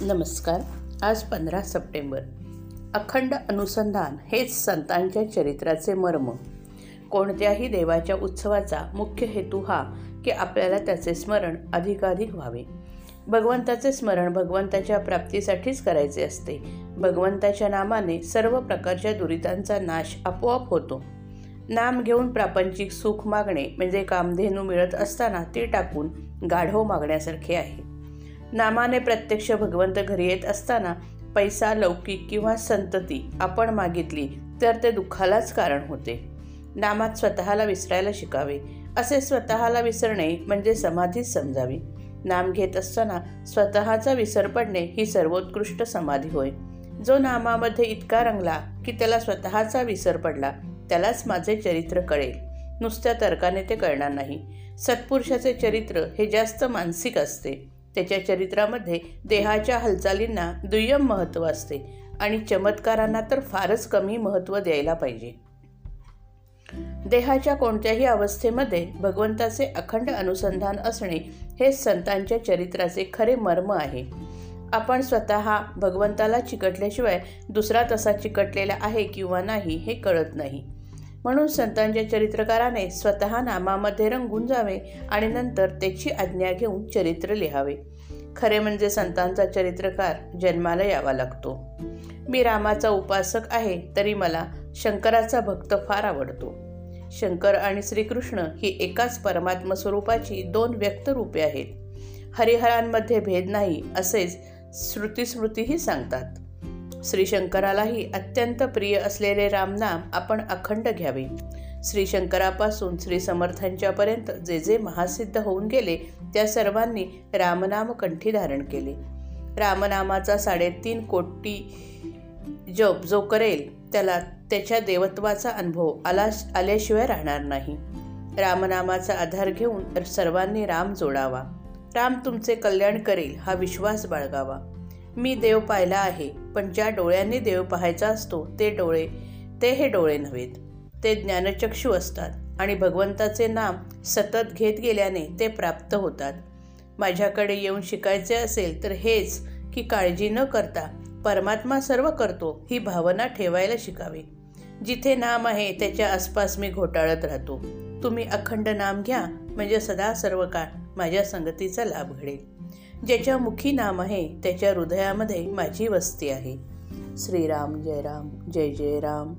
नमस्कार. आज पंधरा सप्टेंबर. अखंड अनुसंधान हेच संतांच्या चरित्राचे मर्म. कोणत्याही देवाच्या उत्सवाचा मुख्य हेतू हा की आपल्याला त्याचे स्मरण अधिकाधिक व्हावे. भगवंताचे स्मरण भगवंताच्या प्राप्तीसाठीच करायचे असते. भगवंताच्या नामाने सर्व प्रकारच्या दुरितांचा नाश आपोआप होतो. नाम घेऊन प्रापंचिक सुख मागणे म्हणजे कामधेनू मिळत असताना ते टाकून गाढव मागण्यासारखे आहे. नामाने प्रत्यक्ष भगवंत घरी येत असताना पैसा लौकिक किंवा संतती आपण मागितली तर ते दुःखालाच कारण होते. नामात स्वतःला विसरायला शिकावे. असे स्वतःला विसरणे म्हणजे समाधीच समजावी. नाम घेत असताना स्वतःचा विसर पडणे ही सर्वोत्कृष्ट समाधी होय. जो नामामध्ये इतका रंगला की त्याला स्वतःचा विसर पडला त्यालाच माझे चरित्र कळेल. नुसत्या तर्काने ते कळणार नाही. सत्पुरुषाचे चरित्र हे जास्त मानसिक असते. त्याच्या चरित्रामध्ये देहाच्या हालचालींना दुय्यम महत्त्व असते आणि चमत्कारांना तर फारच कमी महत्त्व द्यायला पाहिजे. देहाच्या कोणत्याही अवस्थेमध्ये भगवंताचे अखंड अनुसंधान असणे हे संतांच्या चरित्राचे खरे मर्म आहे. आपण स्वतः भगवंताला चिकटल्याशिवाय दुसरा तसा चिकटलेला आहे किंवा नाही हे कळत नाही. म्हणून संतांच्या चरित्रकाराने स्वतः नामामध्ये रंगून जावे आणि नंतर त्याची आज्ञा घेऊन चरित्र लिहावे. खरे म्हणजे संतांचा चरित्रकार जन्माला यावा लागतो. मी रामाचा उपासक आहे तरी मला शंकराचा भक्त फार आवडतो. शंकर आणि श्रीकृष्ण ही एकाच परमात्म स्वरूपाची दोन व्यक्त रूपे आहेत. हरिहरांमध्ये भेद नाही असेच श्रुतीस्मृतीही सांगतात. श्री शंकरालाही अत्यंत प्रिय असलेले रामनाम आपण अखंड घ्यावे. श्री शंकरापासून श्री समर्थांच्यापर्यंत जे जे महासिद्ध होऊन गेले त्या सर्वांनी रामनाम कंठी धारण केले. रामनामाचा साडेतीन कोटी जप जो करेल त्याला त्याच्या देवत्वाचा अनुभव आला आल्याशिवाय राहणार नाही. रामनामाचा आधार घेऊन सर्वांनी राम जोडावा. राम तुमचे कल्याण करेल हा विश्वास बाळगावा. मी देव पाहिला आहे पण ज्या डोळ्यांनी देव पाहायचा असतो ते डोळे ते हे डोळे नव्हेत. ते ज्ञानचक्षू असतात आणि भगवंताचे नाम सतत घेत गेल्याने ते प्राप्त होतात. माझ्याकडे येऊन शिकायचे असेल तर हेच की काळजी न करता परमात्मा सर्व करतो ही भावना ठेवायला शिकावी. जिथे नाम आहे त्याच्या आसपास मी घोटाळत राहतो. तुम्ही अखंड नाम घ्या म्हणजे सदा सर्व काळ माझ्या संगतीचा लाभ घडेल. ज्याच्या मुखी नाम आहे त्याच्या हृदयामध्ये माझी वस्ती आहे. श्रीराम जय राम जय जय राम.